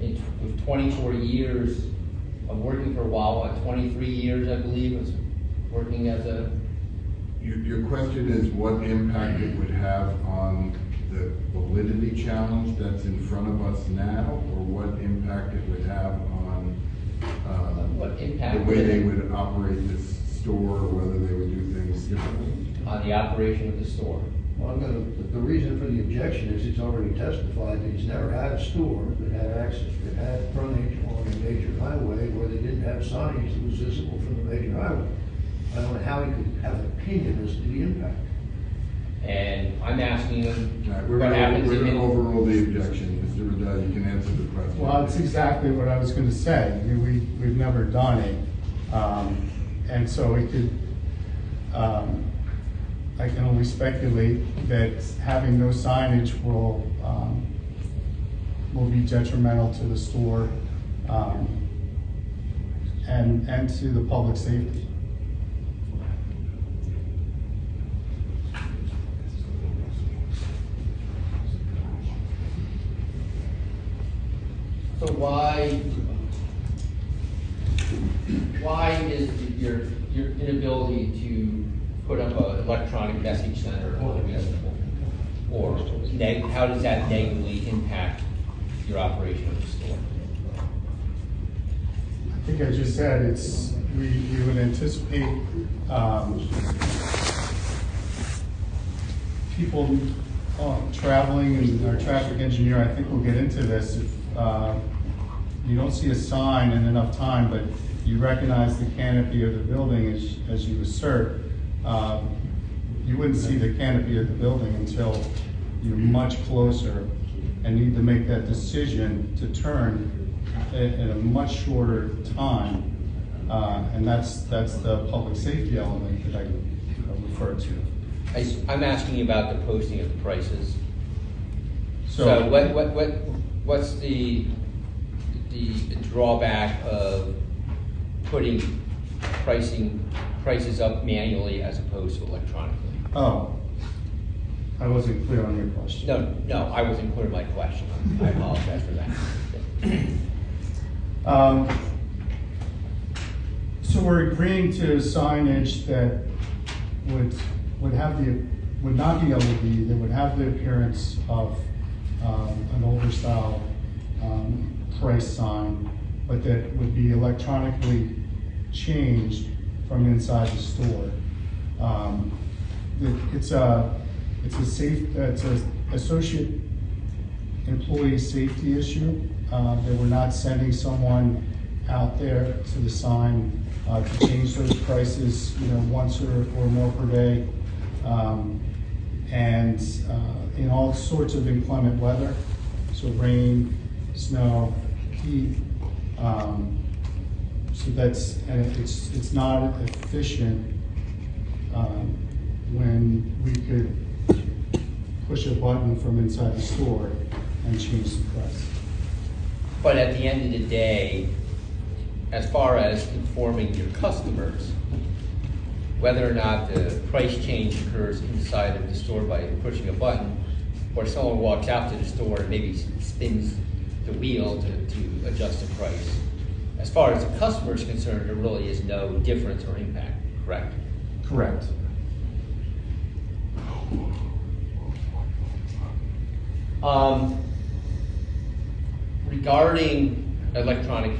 in, with twenty-four years of working for Wawa, twenty-three years, I believe, was working as a Your, your question is what impact it would have on the validity challenge that's in front of us now? Or what impact it would have on, um, What impact The way they would operate this store, or whether they would do things differently? On the operation of the store? Well, I'm gonna, the- the reason for the objection is he's already testified that he's never had a store that had access, that had frontage on a major highway where they didn't have signage that was visible from the major highway. I don't know how he could have an opinion as to the impact. And I'm asking All him, right, We're what gonna, happens we're if gonna it? overrule the objection. Mr. Riddell, you can answer the question. Well, that's exactly what I was gonna say. I mean, We, we've never done it. Um, And so it could, um, I can only speculate that having no signage will, um, will be detrimental to the store, um, and, and to the public safety. So why, why is your, your inability to put up an electronic message center? Or how does that negatively impact your operation of the store? I think I just said, it's, we, we would anticipate, um, people, uh, traveling, and our traffic engineer, I think we'll get into this, if, uh, you don't see a sign in enough time, but you recognize the canopy of the building as, as you assert, um, you wouldn't see the canopy of the building until you're much closer and need to make that decision to turn in, a much shorter time. Uh, and that's, that's the public safety element that I referred to. I, am asking you about the posting of the prices. So what, what, what, what's the, the drawback of putting pricing, prices up manually as opposed to electronically? Oh, I wasn't clear on your question. No, no, I wasn't clear on my question. I apologize for that. <coughs> Um, So we're agreeing to signage that would, would have the, would not be LED, that would have the appearance of um, an older style um, price sign, but that would be electronically changed from inside the store. Um, it- It's a, it's a safe, it's a associate employee safety issue, uh, that we're not sending someone out there to the sign, uh, to change those prices, you know, once or, or more per day. Um, and, uh, in all sorts of inclement weather, so rain, snow, Um, so that's, and it's, it's not efficient, um, when we could push a button from inside the store and change the price. But at the end of the day, as far as informing your customers, whether or not the price change occurs inside of the store by pushing a button, or someone walks out to the store and maybe spins the wheel to, to adjust the price. As far as the customer is concerned, there really is no difference or impact, correct? Correct. Um, regarding electronic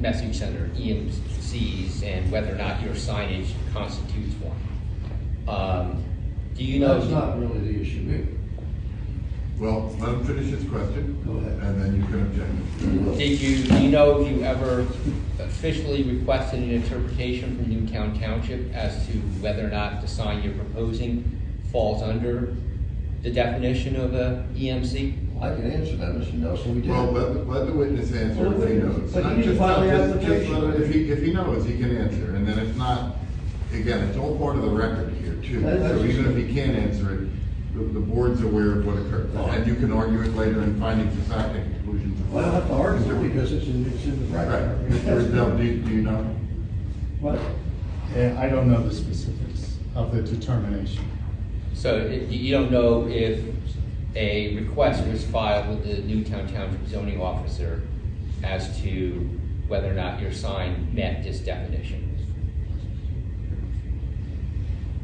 message center, EMCs, and whether or not your signage constitutes one, um, do you know? That's not really the issue here. Well, let him finish his question. Go ahead. And then you can object. Did you, do you know if you ever officially requested an interpretation from Newtown Township as to whether or not the sign you're proposing falls under the definition of a EMC? I can answer that, Mr. Nelson, we did. Well, let, let the witness answer Well, if he knows. but you Not need to just- file the just- just application. let him- If he, if he knows, he can answer, and then if not, again, it's all part of the record here too. That's So even just- if he can't answer it, the, the board's aware of what occurred. And you can argue it later in findings of fact and conclusions of law. Well, I don't have to argue it because it's in, it's in the Right. record. Mr. Riddell, do, do you know? What? Yeah, I don't know the specifics of the determination. So it- you don't know if a request was filed with the Newtown Township zoning officer as to whether or not your sign met this definition?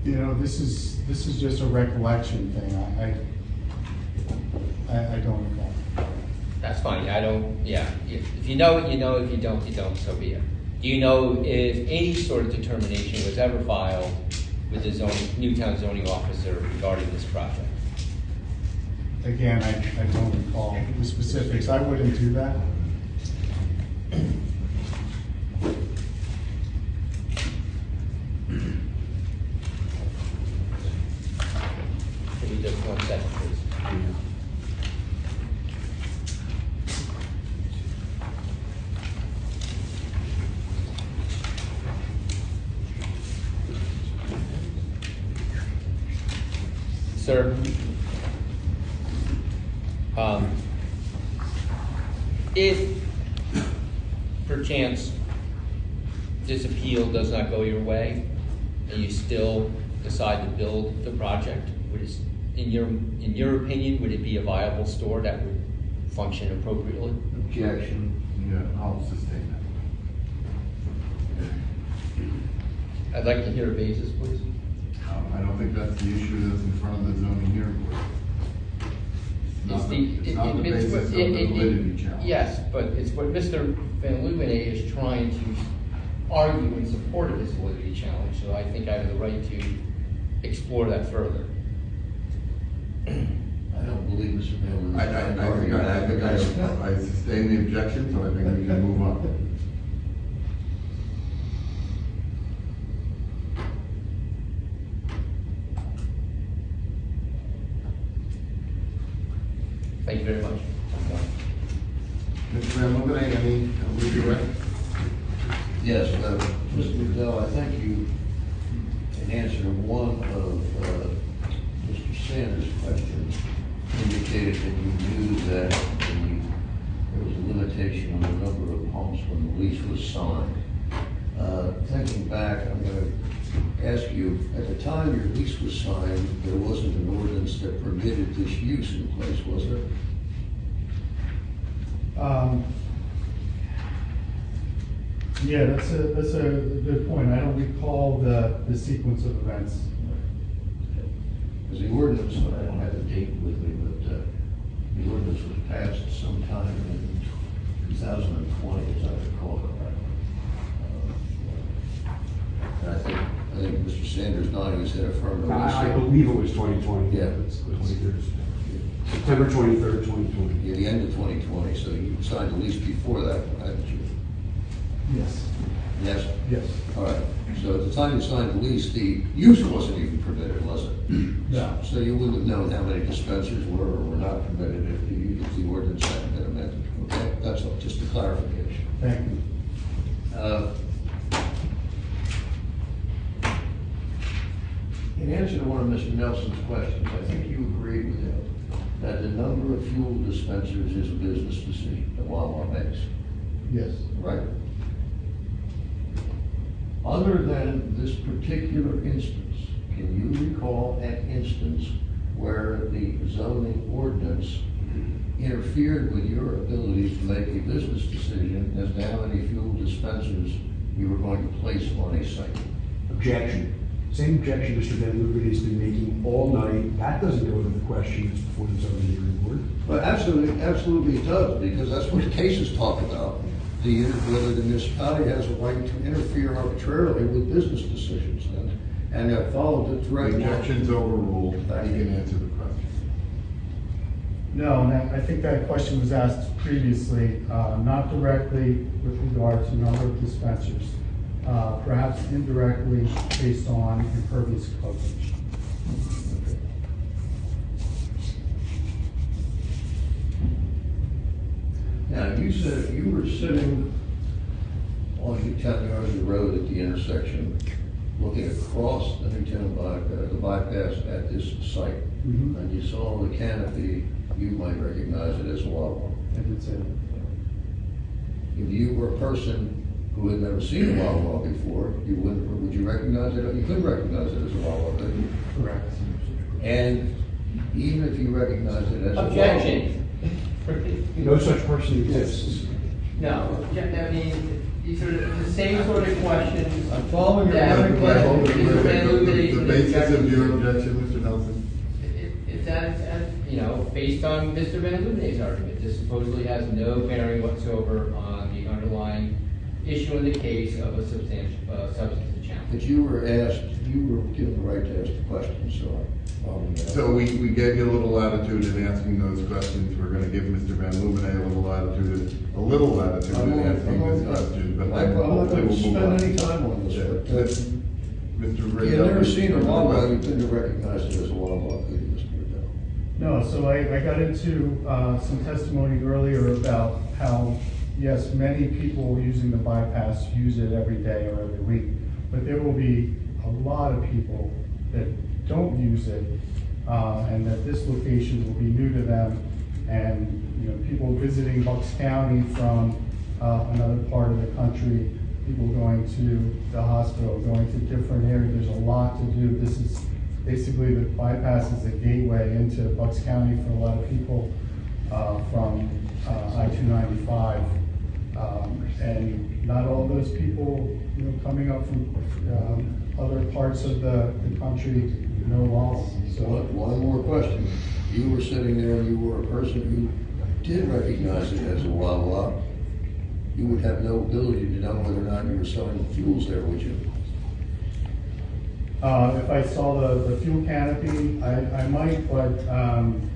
You know, this is, this is just a recollection thing, I, I, I, don't recall. That's fine, I don't, yeah, if, if you know it, you know, if you don't, you don't, so be it. Do you know if any sort of determination was ever filed with the zoning, Newtown zoning officer regarding this project? Again, I, I don't recall the specifics, I wouldn't do that. Give me just one second, please. Sir? Um, if perchance this appeal does not go your way, and you still decide to build the project, would it, in your, in your opinion, would it be a viable store that would function appropriately? Objection. Yeah, I'll sustain that. I'd like to hear a basis, please. Um, I don't think that's the issue that's in front of the zoning hearing board. It's not the- the, it's it- not the it- it's basis what- of it- the it- validity challenge. Yes, but it's what Mr. VanLuvanee is trying to argue in support of his validity challenge, so I think I have the right to explore that further. I don't believe Mr. Miller. I, I, I think I, I think I, I sustain the objection, so I think we can move on. Thank you very much. Mr. Van Limberday, any uh, redirect? Yes, uh, Mr. McDowell, I think you, in answer to one of uh, Mr. Sanders' questions, indicated that you knew that the- there was a limitation on the number of homes when the lease was signed. Uh, Thinking back, I'm going to ask you, at the time your lease was signed, there wasn't an ordinance that permitted this use in place, was there? Um, Yeah, that's a, that's a good point, I don't recall the, the sequence of events. Because the ordinance, I don't have the date with me, but uh, the ordinance was passed sometime in 2020, as I recall correctly. Uh, And I think, I think Mr. Sanders nodding his head affirmatively. I, I believe it was twenty twenty. Yeah. September twenty-third, twenty twenty. Yeah, the end of 2020, so you signed the lease before that, hadn't you? Yes. Yes? Yes. All right, so at the time you signed the lease, the use wasn't even permitted, was it? <clears throat> No. So you wouldn't have known how many dispensers were or were not permitted if the, if the ordinance hadn't been amended, okay? That's all, just a clarification. Thank you. Uh, In answer to one of Mr. Nelson's questions, I think you agreed with him that the number of fuel dispensers is a business decision that Wawa makes, Yes. right? Other than this particular instance, can you recall an instance where the zoning ordinance interfered with your ability to make a business decision as to how many fuel dispensers you were going to place on a site? Objection. Same objection Mr. Van has been making all night. That doesn't go to the question that's before the zoning hearing board. But absolutely, absolutely it does, because that's what the cases talk about. The, whether the municipality has a right to interfere arbitrarily with business decisions, and, and I followed it The right now. objection's overruled, you Thank you. can answer the question. No, and I I think that question was asked previously, uh, not directly with regard to number of dispensers, uh, perhaps indirectly based on impervious coverage. Now, you said you were sitting on Newtown Yardley Road at the intersection, looking across the Newtown by, uh, the bypass at this site. Mhm. And you saw the canopy, you might recognize it as Wawa. I did say that. If you were a person who had never seen a Wawa before, you wouldn't, would you recognize it? You could recognize it as a Wawa, couldn't you? Correct. And even if you recognize it as a Wawa. Objection. No such person exists. No, I mean, these are the same sort of questions. I'm following your that- logic, but I hope that you- Mr. Van The- basis of your objection, Mr. Nelson? It- It's that, you know, based on Mr. VanLuvanee's argument, this supposedly has no bearing whatsoever on the underlying issue in the case of a substantial, uh, substantive But you were asked, you were given the right to ask the question, so I'm following that. So we, we gave you a little latitude in asking those questions. We're gonna give Mr. VanLuvanee a little latitude, a little latitude I'm in not- asking I'm this not- question, but I'm then not hopefully going to we'll move on. spend any time on this, Yeah, but, uh, let's- Mr. Riddell. You've never seen a Mr. Wawa, Riddell. you couldn't recognize it as a Wawa, could you, Mr. Riddell? No, so I, I got into, uh, some testimony earlier about how, yes, many people using the bypass use it every day or every week, but there will be a lot of people that don't use it, uh, and that this location will be new to them, and, you know, people visiting Bucks County from, uh, another part of the country, people going to the hospital, going to different areas, there's a lot to do, this is, basically the bypass is a gateway into Bucks County for a lot of people uh, from uh, I-295. Um, And not all those people, you know, coming up from um, other parts of the, the country no Wawa. So one, one more question. You were sitting there and you were a person who did recognize it as a Wawa. You would have no ability to know whether or not you were selling fuels there, would you? uh, if I saw the, the fuel canopy, I, I might, but um,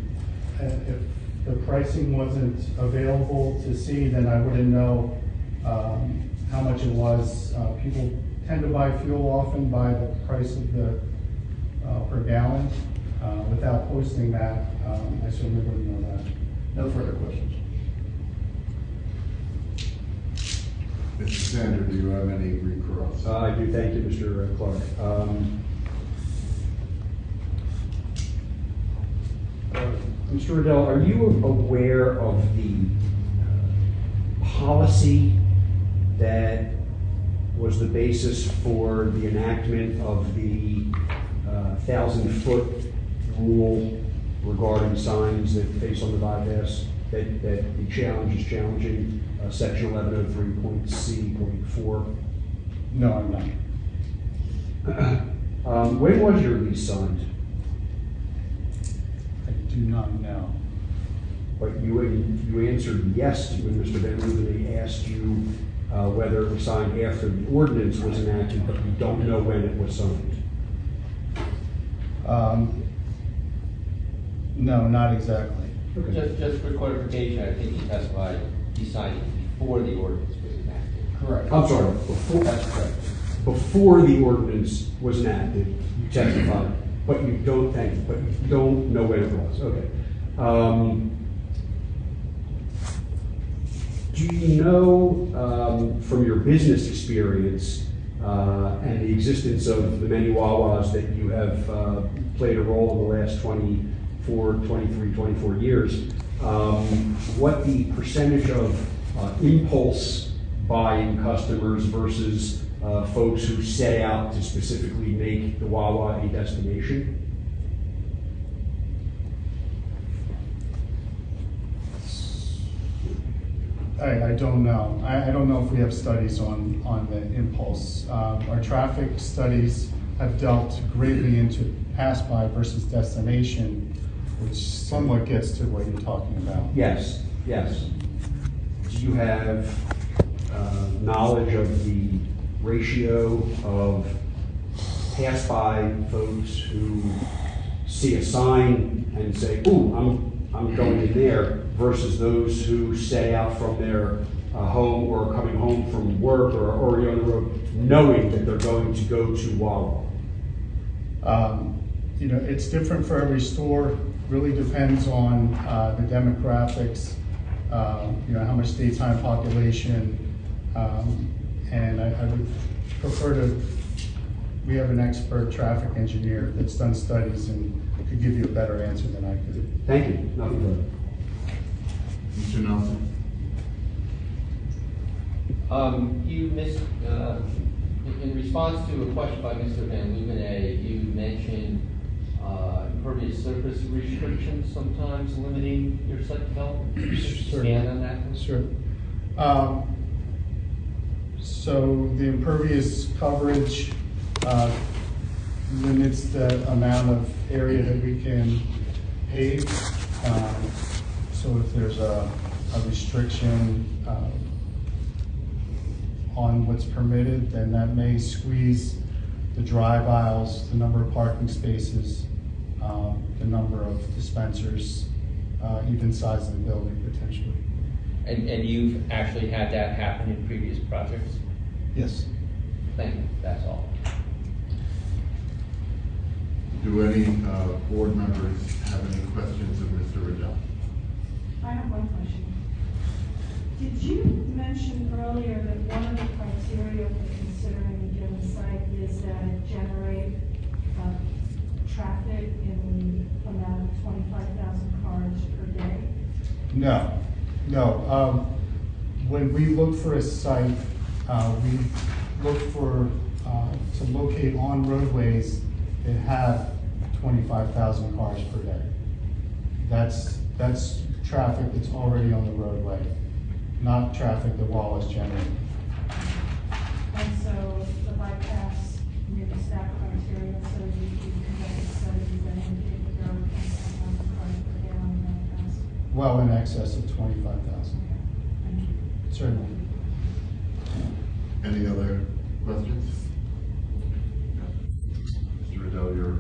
if the pricing wasn't available to see, then I wouldn't know um, how much it was. Uh, People tend to buy fuel often by the price of the, uh, per gallon. Uh, Without posting that, um, I certainly wouldn't know that. No further questions. Mr. Sander, do you have any recross? Uh, I do, thank you, Mr. Clark. Um, uh, Mr. Riddell, are you aware of the uh, policy that was the basis for the enactment of the uh, thousand-foot rule regarding signs that face on the bypass, that, that the challenge is challenging, uh, section eleven oh three point C point four? No, I'm not. <clears throat> Um, when was your lease signed? I do not know. But you, you answered yes to when Mr. Van Ruzen asked you, uh, whether it was signed after the ordinance was enacted, but you don't know when it was signed. Um, No, not exactly. Just, just for clarification, I think he testified, he signed it before the ordinance was enacted. Correct. I'm sorry, before, That's correct. before the ordinance was enacted, you testified, but you don't, thank you, but you don't know when it was, okay. Um, Do you know, um, from your business experience, uh, and the existence of the many Wawas that you have, uh, played a role in the last 24, 23, 24 years, um, what the percentage of uh, impulse buying customers versus, uh, folks who set out to specifically make the Wawa a destination? I, I don't know. I, I don't know if we have studies on, on the impulse. Um, Our traffic studies have delved greatly into pass-by versus destination, which somewhat gets to what you're talking about. Yes, yes. Do you have uh, knowledge of the ratio of pass-by folks who see a sign and say, ooh, I'm, I'm going in there, versus those who set out from their uh, home or coming home from work or already on the road, knowing that they're going to go to Wawa? Um, You know, it's different for every store, really depends on uh, the demographics, um, you know, how much daytime population. um, And I I would prefer to, we have an expert traffic engineer that's done studies and could give you a better answer than I could. Thank you, nothing further. Mr. Nelson? Um, you missed, uh, in- in response to a question by Mr. VanLuvanee, you mentioned, uh, impervious surface restrictions sometimes limiting your site development. Could Sure. Expand on that? please? Sure. Um, So the impervious coverage uh, limits the amount of area that we can Um, So if there's a, a restriction um, on what's permitted, then that may squeeze the drive aisles, the number of parking spaces, um, the number of dispensers, uh, even size of the building potentially. And, and you've actually had that happen in previous projects? Yes. Thank you, that's all. Do any uh, board members have any questions of Mr. Riddell? I have one question. Did you mention earlier that one of the criteria for considering a given site is that it generate, uh, traffic in the amount of twenty-five thousand cars per day? No, no. Um, when we look for a site, uh, we look for, uh, to locate on roadways that have twenty-five thousand cars per day. That's, that's traffic that's already on the roadway, not traffic that Wawa generates. And so the bypass meets that criteria, so you can conduct a study that indicate that there are twenty-five thousand cars per day on the bypass. Well in excess of twenty-five thousand, certainly. Any other questions? Mr. Riddell, you're